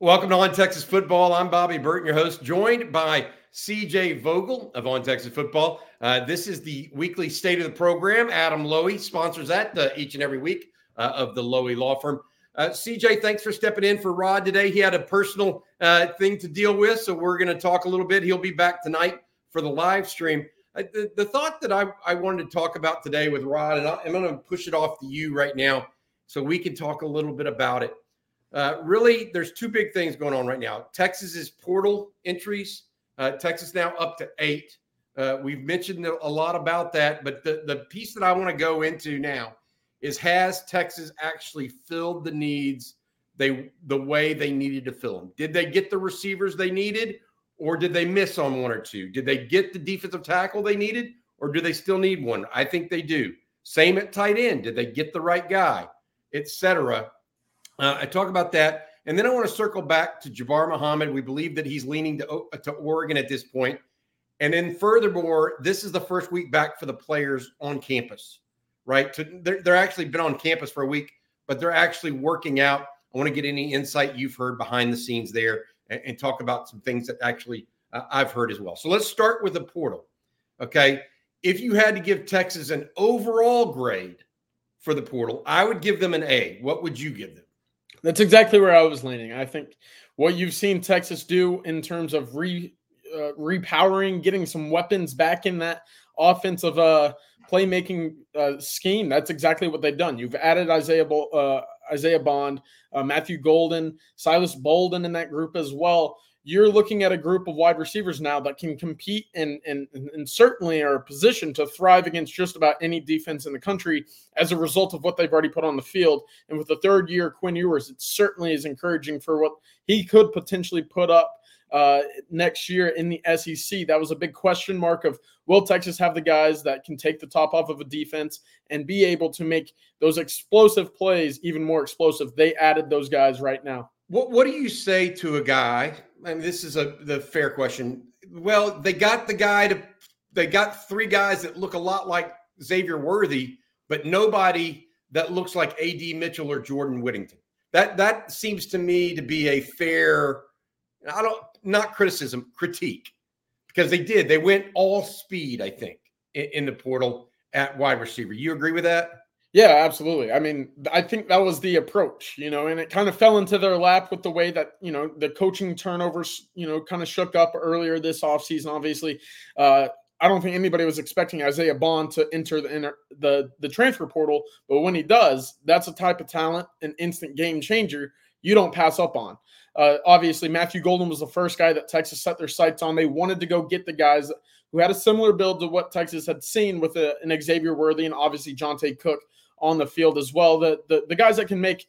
Welcome to On Texas Football. I'm Bobby Burton, your host, joined by CJ Vogel of On Texas Football. Uh, this is the weekly state of the program. Adam Loewy sponsors that uh, each and every week uh, of the Loewy Law Firm. Uh, CJ, thanks for stepping in for Rod today. He had a personal uh, thing to deal with, so we're going to talk a little bit. He'll be back tonight for the live stream. Uh, the, the, thought that I, I wanted to talk about today with Rod, and I, I'm going to push it off to you right now so we can talk a little bit about it. Uh, really, there's two big things going on right now. Texas's portal entries, uh, Texas now up to eight. Uh, we've mentioned a lot about that, but the, the piece that I want to go into now is has Texas actually filled the needs they the way they needed to fill them? Did they get the receivers they needed, or did they miss on one or two? Did they get the defensive tackle they needed, or do they still need one? I think they do. Same at tight end. Did they get the right guy, etc. Uh, I talk about that. And then I want to circle back to Jabbar Muhammad. We believe that he's leaning to, to Oregon at this point. And then, furthermore, this is the first week back for the players on campus, right? To, they're, they're actually been on campus for a week, but they're actually working out. I want to get any insight you've heard behind the scenes there and, and talk about some things that actually uh, I've heard as well. So let's start with the portal. Okay. If you had to give Texas an overall grade for the portal, I would give them an A. What would you give them? That's exactly where I was leaning. I think what you've seen Texas do in terms of re uh, repowering, getting some weapons back in that offensive uh, playmaking uh, scheme. That's exactly what they've done. You've added Isaiah uh, Isaiah Bond, uh, Matthew Golden, Silas Bolden in that group as well you're looking at a group of wide receivers now that can compete and, and, and certainly are positioned to thrive against just about any defense in the country as a result of what they've already put on the field. And with the third year, Quinn Ewers, it certainly is encouraging for what he could potentially put up uh, next year in the SEC. That was a big question mark of will Texas have the guys that can take the top off of a defense and be able to make those explosive plays even more explosive? They added those guys right now. What What do you say to a guy? I mean, this is a the fair question. Well, they got the guy to. They got three guys that look a lot like Xavier Worthy, but nobody that looks like AD Mitchell or Jordan Whittington. That that seems to me to be a fair. I don't not criticism, critique, because they did. They went all speed. I think in, in the portal at wide receiver. You agree with that? Yeah, absolutely. I mean, I think that was the approach, you know, and it kind of fell into their lap with the way that, you know, the coaching turnovers, you know, kind of shook up earlier this offseason. Obviously, uh, I don't think anybody was expecting Isaiah Bond to enter the, the the transfer portal, but when he does, that's a type of talent, an instant game changer you don't pass up on. Uh, obviously, Matthew Golden was the first guy that Texas set their sights on. They wanted to go get the guys who had a similar build to what Texas had seen with a, an Xavier Worthy and obviously Johntay Cook on the field as well. The, the the guys that can make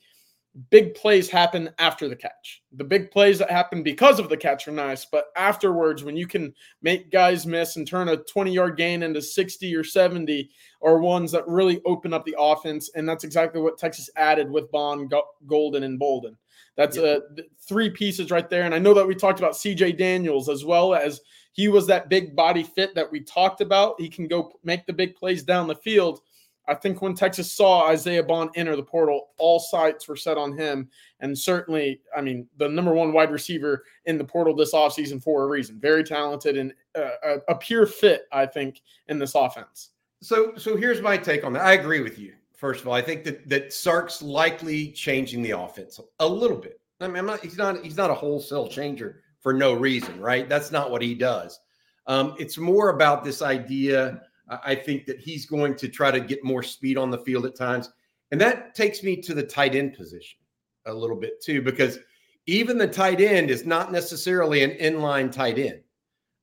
big plays happen after the catch. The big plays that happen because of the catch are nice, but afterwards, when you can make guys miss and turn a 20 yard gain into 60 or 70, are ones that really open up the offense. And that's exactly what Texas added with Bond, Golden, and Bolden. That's a three pieces right there. And I know that we talked about CJ Daniels as well as he was that big body fit that we talked about. He can go make the big plays down the field. I think when Texas saw Isaiah Bond enter the portal, all sights were set on him. And certainly, I mean, the number one wide receiver in the portal this offseason for a reason. Very talented and uh, a, pure fit, I think, in this offense. So, so here's my take on that. I agree with you. First of all, I think that that Sark's likely changing the offense a little bit. I mean, not, he's not he's not a wholesale changer for no reason, right? That's not what he does. Um, it's more about this idea I think that he's going to try to get more speed on the field at times. And that takes me to the tight end position a little bit too, because even the tight end is not necessarily an inline tight end.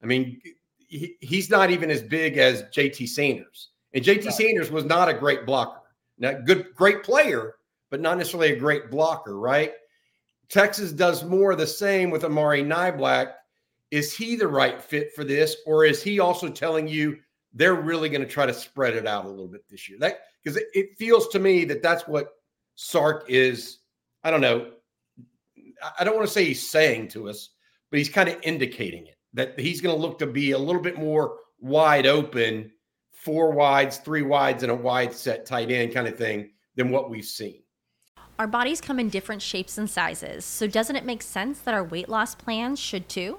I mean, he, he's not even as big as JT Sanders. And JT right. Sanders was not a great blocker. Now, good, great player, but not necessarily a great blocker, right? Texas does more of the same with Amari Niblack, is he the right fit for this, or is he also telling you they're really going to try to spread it out a little bit this year? That because it, it feels to me that that's what Sark is. I don't know. I don't want to say he's saying to us, but he's kind of indicating it that he's going to look to be a little bit more wide open, four wides, three wides, and a wide set tight end kind of thing than what we've seen. Our bodies come in different shapes and sizes, so doesn't it make sense that our weight loss plans should too?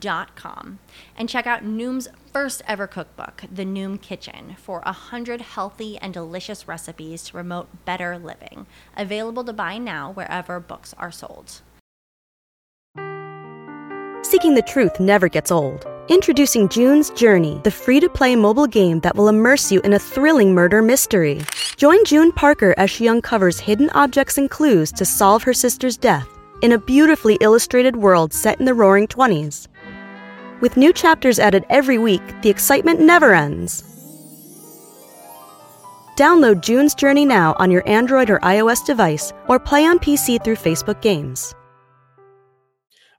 Dot com and check out Noom's first ever cookbook, The Noom Kitchen, for a hundred healthy and delicious recipes to promote better living. Available to buy now wherever books are sold. Seeking the truth never gets old. Introducing June's Journey, the free to play mobile game that will immerse you in a thrilling murder mystery. Join June Parker as she uncovers hidden objects and clues to solve her sister's death in a beautifully illustrated world set in the roaring 20s. With new chapters added every week, the excitement never ends. Download June's Journey now on your Android or iOS device or play on PC through Facebook Games.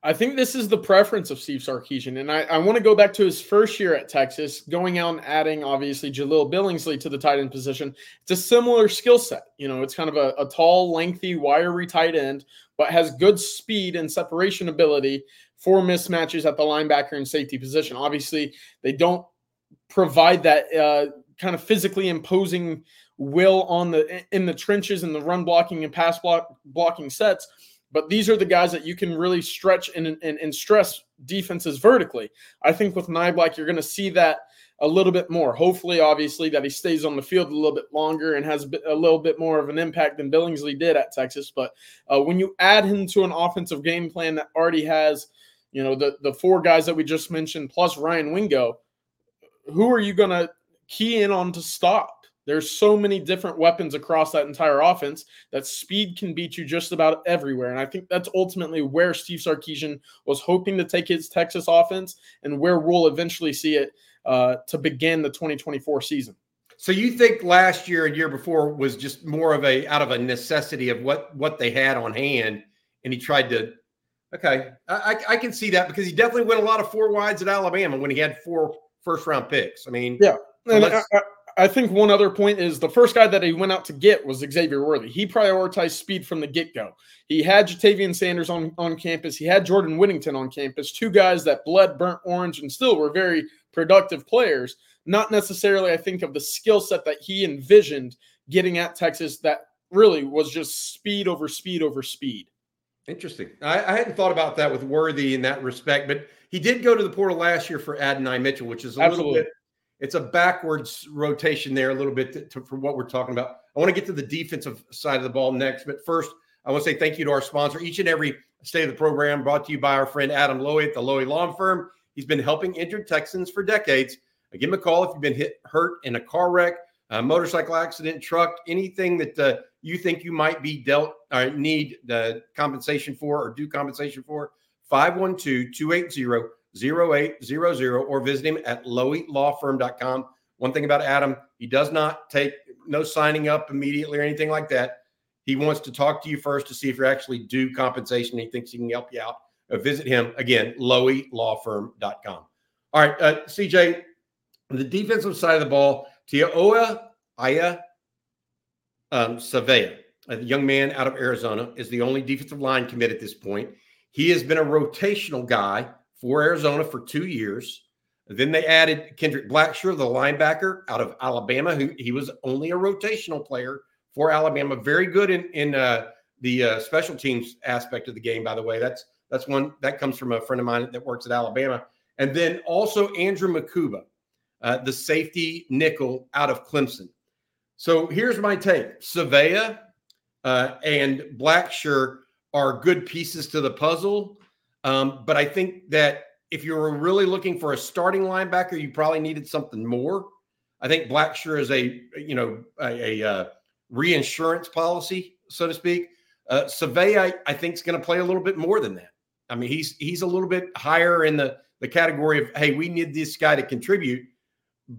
I think this is the preference of Steve Sarkisian. And I, I want to go back to his first year at Texas, going out and adding, obviously, Jahleel Billingsley to the tight end position. It's a similar skill set. You know, it's kind of a, a tall, lengthy, wiry tight end, but has good speed and separation ability for mismatches at the linebacker and safety position. Obviously, they don't provide that uh, kind of physically imposing will on the in the trenches and the run blocking and pass block blocking sets but these are the guys that you can really stretch and, and, and stress defenses vertically. I think with Niblack, you're going to see that a little bit more. Hopefully, obviously, that he stays on the field a little bit longer and has a little bit more of an impact than Billingsley did at Texas. But uh, when you add him to an offensive game plan that already has, you know, the the four guys that we just mentioned plus Ryan Wingo, who are you going to key in on to stop? There's so many different weapons across that entire offense that speed can beat you just about everywhere. And I think that's ultimately where Steve Sarkisian was hoping to take his Texas offense and where we'll eventually see it uh, to begin the 2024 season. So you think last year and year before was just more of a out of a necessity of what what they had on hand, and he tried to. Okay, I, I can see that because he definitely went a lot of four wides at Alabama when he had four first round picks. I mean, yeah, and I, I think one other point is the first guy that he went out to get was Xavier Worthy. He prioritized speed from the get go. He had Ja'Tavion Sanders on, on campus. He had Jordan Whittington on campus, two guys that bled burnt orange and still were very productive players. Not necessarily, I think, of the skill set that he envisioned getting at Texas that really was just speed over speed over speed. Interesting. I, I hadn't thought about that with Worthy in that respect, but he did go to the portal last year for Adonai Mitchell, which is a Absolutely. little bit it's a backwards rotation there a little bit to, to, for what we're talking about. I want to get to the defensive side of the ball next, but first, I want to say thank you to our sponsor. Each and every state of the program brought to you by our friend Adam Loewy at the Loewy Law Firm. He's been helping injured Texans for decades. Give him a call if you've been hit, hurt in a car wreck, a motorcycle accident, truck, anything that uh, you think you might be dealt or uh, need the compensation for or do compensation for. 512 280 0800 or visit him at loewylawfirm.com. One thing about Adam, he does not take no signing up immediately or anything like that. He wants to talk to you first to see if you're actually due compensation. He thinks he can help you out. Uh, visit him again, loewylawfirm.com. All right, uh, CJ, the defensive side of the ball, Tioa Aya um, Savea, a young man out of Arizona, is the only defensive line commit at this point. He has been a rotational guy for Arizona for two years. Then they added Kendrick Blackshear, the linebacker out of Alabama, who he was only a rotational player for Alabama. Very good in in uh, the uh, special teams aspect of the game, by the way. That's That's one that comes from a friend of mine that works at Alabama. And then also Andrew Mukuba, uh, the safety nickel out of Clemson. So here's my take Savea uh, and Blackshear are good pieces to the puzzle. Um, but I think that if you were really looking for a starting linebacker, you probably needed something more. I think Blackshear is a you know a, a uh, reinsurance policy, so to speak. Uh, Savea, I, I think, is going to play a little bit more than that. I mean, he's he's a little bit higher in the the category of hey, we need this guy to contribute.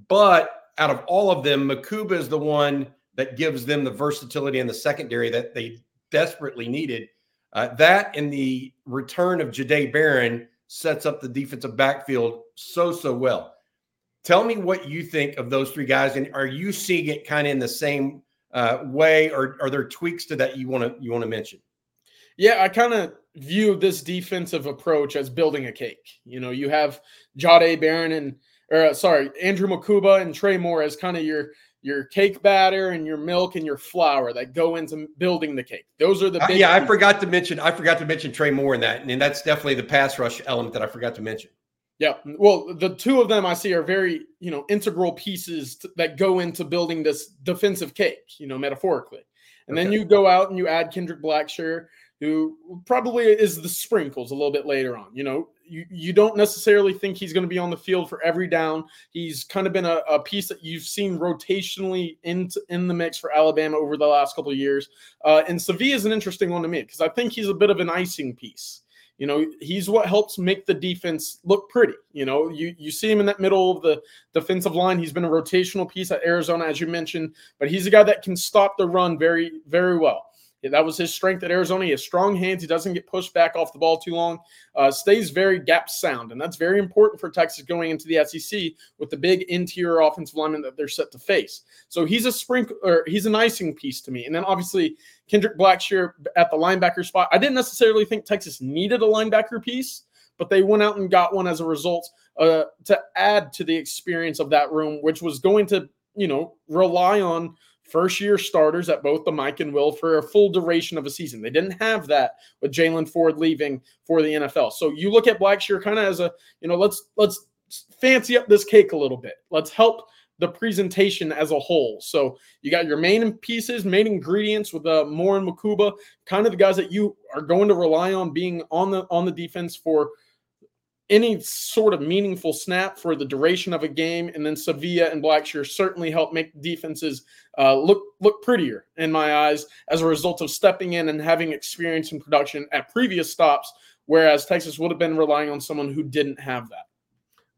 But out of all of them, Mukuba is the one that gives them the versatility in the secondary that they desperately needed. Uh, that and the return of Jahdae Barron sets up the defensive backfield so so well. Tell me what you think of those three guys, and are you seeing it kind of in the same uh, way, or are there tweaks to that you want to you want to mention? Yeah, I kind of view this defensive approach as building a cake. You know, you have Jahdae Barron and or uh, sorry, Andrew Mukuba and Trey Moore as kind of your your cake batter and your milk and your flour that go into building the cake. Those are the uh, yeah. I forgot to mention. I forgot to mention Trey Moore in that, and that's definitely the pass rush element that I forgot to mention. Yeah, well, the two of them I see are very you know integral pieces to, that go into building this defensive cake. You know, metaphorically, and okay. then you go out and you add Kendrick Blackshear, who probably is the sprinkles a little bit later on. You know, you, you don't necessarily think he's going to be on the field for every down. He's kind of been a, a, piece that you've seen rotationally in, in the mix for Alabama over the last couple of years. Uh, and Savea is an interesting one to me because I think he's a bit of an icing piece. You know, he's what helps make the defense look pretty. You know, you you see him in that middle of the defensive line. He's been a rotational piece at Arizona, as you mentioned, but he's a guy that can stop the run very, very well. That was his strength at Arizona. He has strong hands. He doesn't get pushed back off the ball too long. Uh, stays very gap sound, and that's very important for Texas going into the SEC with the big interior offensive lineman that they're set to face. So he's a sprinkle, or he's an icing piece to me. And then obviously Kendrick Blackshear at the linebacker spot. I didn't necessarily think Texas needed a linebacker piece, but they went out and got one as a result uh, to add to the experience of that room, which was going to you know rely on first year starters at both the Mike and Will for a full duration of a season. They didn't have that with Jaylan Ford leaving for the NFL. So you look at Blackshear kind of as a, you know, let's let's fancy up this cake a little bit. Let's help the presentation as a whole. So you got your main pieces, main ingredients with uh, Moore and Mukuba, kind of the guys that you are going to rely on being on the on the defense for any sort of meaningful snap for the duration of a game, and then Savea and Blackshear certainly help make defenses uh, look look prettier in my eyes as a result of stepping in and having experience in production at previous stops, whereas Texas would have been relying on someone who didn't have that.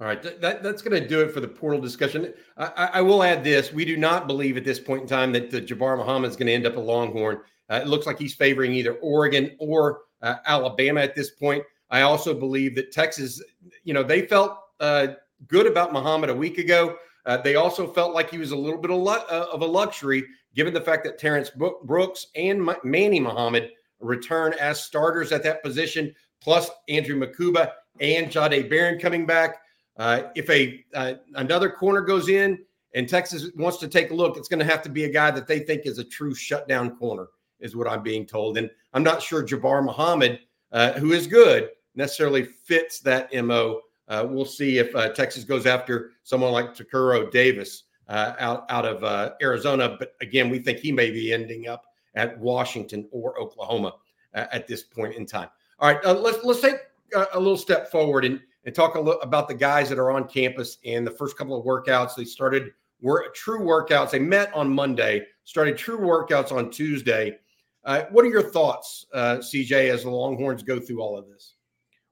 All right, that, that's going to do it for the portal discussion. I, I, will add this: we do not believe at this point in time that the Jabbar Muhammad is going to end up a Longhorn. Uh, it looks like he's favoring either Oregon or uh, Alabama at this point. I also believe that Texas, you know, they felt uh, good about Muhammad a week ago. Uh, they also felt like he was a little bit of, lu- uh, of, a luxury, given the fact that Terrance Brooks and M- Manny Muhammad return as starters at that position, plus Andrew Mukuba and Jahdae Barron coming back. Uh, if a uh, another corner goes in and Texas wants to take a look, it's going to have to be a guy that they think is a true shutdown corner, is what I'm being told. And I'm not sure Jabbar Muhammad, uh, who is good, necessarily fits that MO. Uh, we'll see if uh, Texas goes after someone like Tacario Davis uh, out, out of uh, Arizona. But again, we think he may be ending up at Washington or Oklahoma uh, at this point in time. All right, uh, let's let's take a, little step forward and, and talk a little about the guys that are on campus and the first couple of workouts. They started were true workouts. They met on Monday, started true workouts on Tuesday. what are your thoughts, CJ, as the Longhorns go through all of this?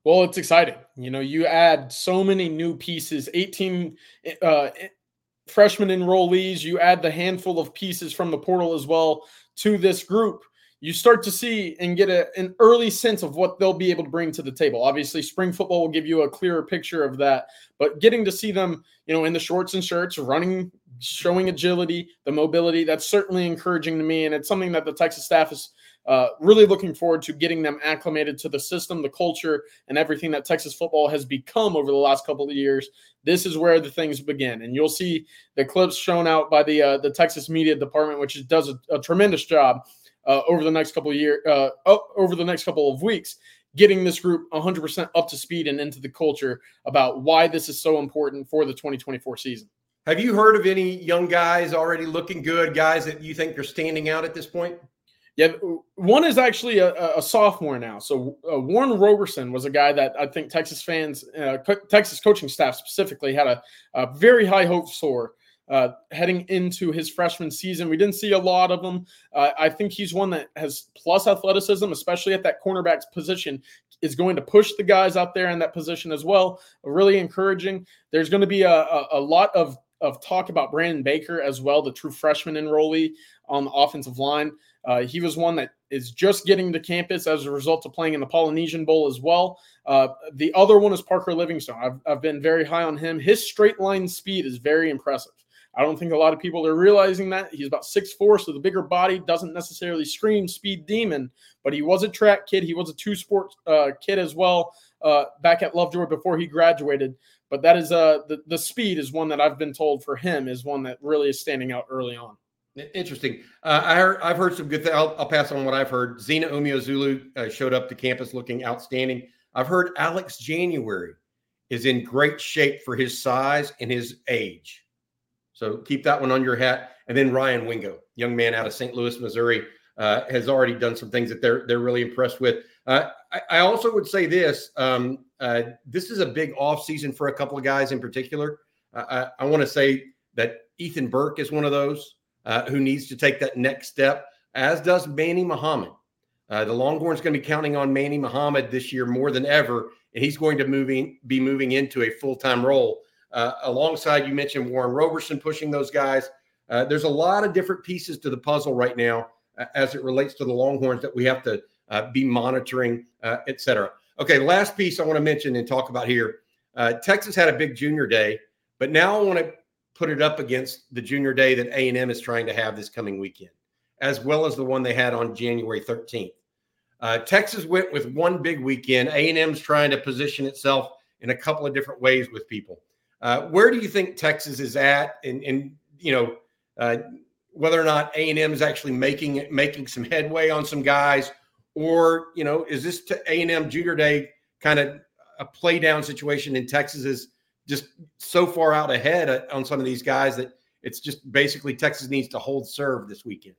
Well, it's exciting. You know, you add so many new pieces, 18 uh, freshman enrollees, you add the handful of pieces from the portal as well to this group. You start to see and get a, an early sense of what they'll be able to bring to the table. Obviously, spring football will give you a clearer picture of that, but getting to see them, you know, in the shorts and shirts, running, showing agility, the mobility, that's certainly encouraging to me. And it's something that the Texas staff is uh, really looking forward to getting them acclimated to the system, the culture, and everything that Texas football has become over the last couple of years. This is where the things begin, and you'll see the clips shown out by the uh, the Texas media department, which does a, a tremendous job uh, over the next couple of years, uh, over the next couple of weeks, getting this group 100% up to speed and into the culture about why this is so important for the 2024 season. Have you heard of any young guys already looking good, guys that you think are standing out at this point? Yeah, one is actually a, a sophomore now. So uh, Warren Roberson was a guy that I think Texas fans, uh, co- Texas coaching staff specifically, had a, a very high hopes for uh, heading into his freshman season. We didn't see a lot of him. Uh, I think he's one that has plus athleticism, especially at that cornerback's position, is going to push the guys out there in that position as well. Really encouraging. There's going to be a, a, a lot of of talk about Brandon Baker as well, the true freshman enrollee on the offensive line. Uh, he was one that is just getting to campus as a result of playing in the Polynesian Bowl as well. Uh, the other one is Parker Livingstone. I've, I've been very high on him. His straight line speed is very impressive. I don't think a lot of people are realizing that. He's about six four, so the bigger body doesn't necessarily scream speed demon, but he was a track kid. He was a two sport uh, kid as well uh, back at Lovejoy before he graduated. But that is uh, the, the speed is one that I've been told for him is one that really is standing out early on. Interesting. Uh, I heard, I've heard some good things. I'll, I'll, pass on what I've heard. Zina Umeozulu uh, showed up to campus looking outstanding. I've heard Alex January is in great shape for his size and his age. So keep that one on your hat. And then Ryan Wingo, young man out of St. Louis, Missouri, uh, has already done some things that they're they're really impressed with. Uh, I, I, also would say this: um, uh, this is a big off season for a couple of guys in particular. I, I want to say that Ethan Burke is one of those uh, who needs to take that next step, as does Manny Muhammad. Uh, the Longhorns going to be counting on Manny Muhammad this year more than ever, and he's going to moving be moving into a full time role. Uh, alongside, you mentioned Warren Roberson pushing those guys. Uh, there's a lot of different pieces to the puzzle right now uh, as it relates to the Longhorns that we have to uh, be monitoring, et cetera. Okay, last piece I want to mention and talk about here. Texas had a big junior day, but now I want to put it up against the junior day that A&M is trying to have this coming weekend, as well as the one they had on January 13th. Uh, Texas went with one big weekend. A&M's trying to position itself in a couple of different ways with people. Uh, where do you think Texas is at, and, and you know uh, whether or not A&M is actually making making some headway on some guys, or you know is this to A&M Junior Day kind of a play down situation in Texas is just so far out ahead on some of these guys that it's just basically Texas needs to hold serve this weekend.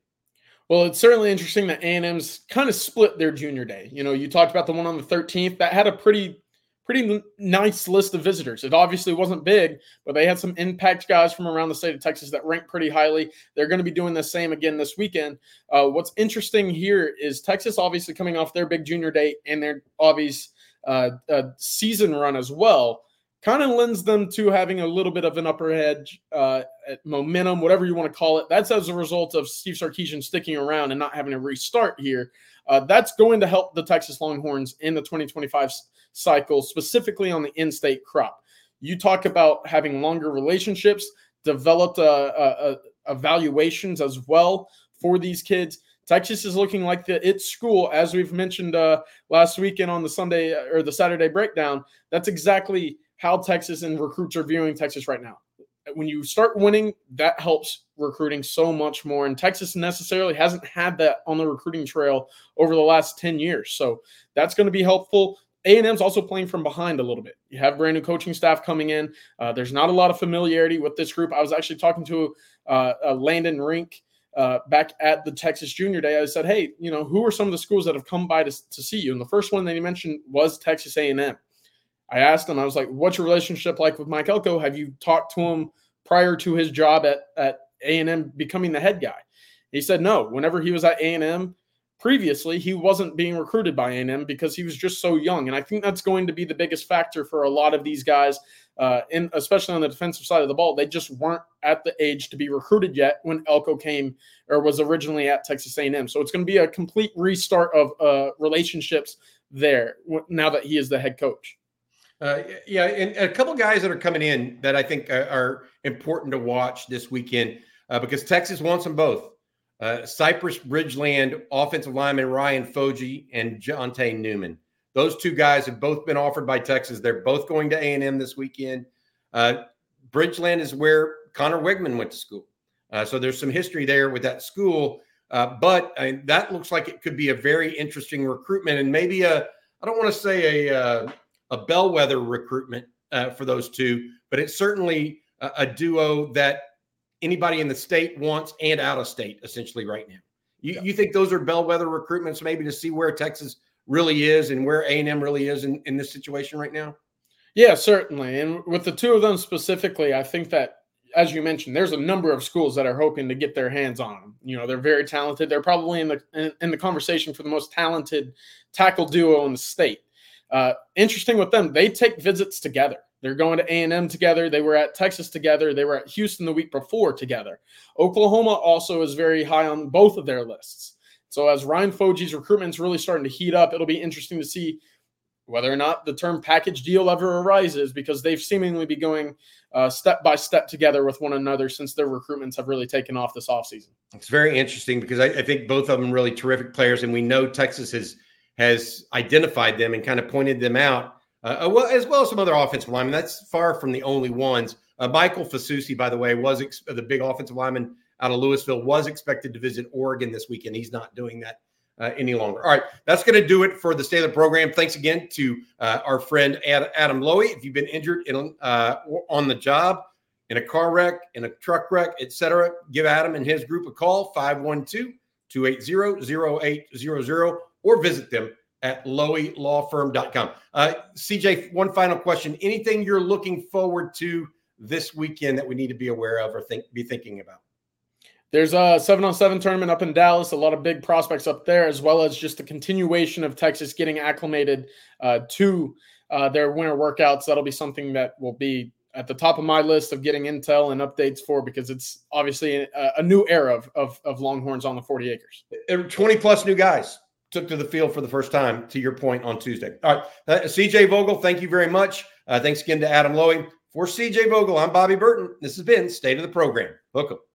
Well, it's certainly interesting that A&M's kind of split their junior day. You know, you talked about the one on the 13th that had a pretty pretty nice list of visitors. It obviously wasn't big, but they had some impact guys from around the state of Texas that ranked pretty highly. They're going to be doing the same again this weekend. Uh, what's interesting here is Texas obviously coming off their big junior day and their obvious uh, uh, season run as well kind of lends them to having a little bit of an upper edge, uh, momentum, whatever you want to call it. That's as a result of Steve Sarkisian sticking around and not having to restart here. Uh, that's going to help the Texas Longhorns in the 2025 cycle, specifically on the in-state crop. You talk about having longer relationships, developed uh, uh, uh evaluations as well for these kids. Texas is looking like the it school, as we've mentioned uh, last weekend on the Sunday or the Saturday breakdown. That's exactly how Texas and recruits are viewing Texas right now. When you start winning, that helps recruiting so much more. And Texas necessarily hasn't had that on the recruiting trail over the last 10 years. So that's going to be helpful. A&M's also playing from behind a little bit. You have brand new coaching staff coming in. Uh, there's not a lot of familiarity with this group. I was actually talking to uh, Landon Rink uh, back at the Texas Junior Day. I said, "Hey, you know, who are some of the schools that have come by to, to see you?" And the first one that he mentioned was Texas A&M. I asked him, I was like, what's your relationship like with Mike Elko? Have you talked to him prior to his job at, at A&M becoming the head guy? He said no. Whenever he was at A&M previously, he wasn't being recruited by A&M because he was just so young. And I think that's going to be the biggest factor for a lot of these guys, uh, in, especially on the defensive side of the ball. They just weren't at the age to be recruited yet when Elko came or was originally at Texas A&M. So it's going to be a complete restart of uh, relationships there now that he is the head coach. Uh, yeah, and a couple guys that are coming in that I think are, are important to watch this weekend uh, because Texas wants them both. Uh, Cypress Bridgeland offensive lineman Ryan Fodje and Jonte Newman. Those two guys have both been offered by Texas. They're both going to A&M this weekend. Uh, Bridgeland is where Connor Weigman went to school. Uh, so there's some history there with that school. Uh, but that looks like it could be a very interesting recruitment and maybe a – I don't want to say a uh, a bellwether recruitment uh, for those two, but it's certainly a, a, duo that anybody in the state wants and out of state essentially right now. You, yeah. you think those are bellwether recruitments maybe to see where Texas really is and where A&M really is in, in this situation right now? Yeah, certainly. And with the two of them specifically, I think that as you mentioned, there's a number of schools that are hoping to get their hands on them. You know, they're very talented. They're probably in the in, in the conversation for the most talented tackle duo in the state. Uh, interesting with them, they take visits together. They're going to A&M together. They were at Texas together. They were at Houston the week before together. Oklahoma also is very high on both of their lists. So as Ryan Fodje's recruitment is really starting to heat up, it'll be interesting to see whether or not the term package deal ever arises because they've seemingly be going uh, step by step together with one another since their recruitments have really taken off this offseason. It's very interesting because I, I, think both of them really terrific players, and we know Texas has has identified them and kind of pointed them out, uh, uh as well as some other offensive linemen. That's far from the only ones. Uh, Michael Fasusi, by the way, was ex- the big offensive lineman out of Lewisville, was expected to visit Oregon this weekend. He's not doing that uh, any longer. All right, that's going to do it for the state of the program. Thanks again to uh, our friend Adam Loewy. If you've been injured in, uh, on the job, in a car wreck, in a truck wreck, etc., give Adam and his group a call 512 280 0800 or visit them at loewylawfirm.com. Uh, CJ, one final question. Anything you're looking forward to this weekend that we need to be aware of or think be thinking about? There's a seven on seven tournament up in Dallas, a lot of big prospects up there, as well as just the continuation of Texas getting acclimated uh, to uh, their winter workouts. That'll be something that will be at the top of my list of getting intel and updates for because it's obviously a, a new era of, of, of, Longhorns on the 40 acres. 20 plus new guys took to the field for the first time, to your point, on Tuesday. All right. Uh, CJ Vogel, thank you very much. Uh, thanks again to Adam Loewy. For CJ Vogel, I'm Bobby Burton. This has been State of the Program. Welcome.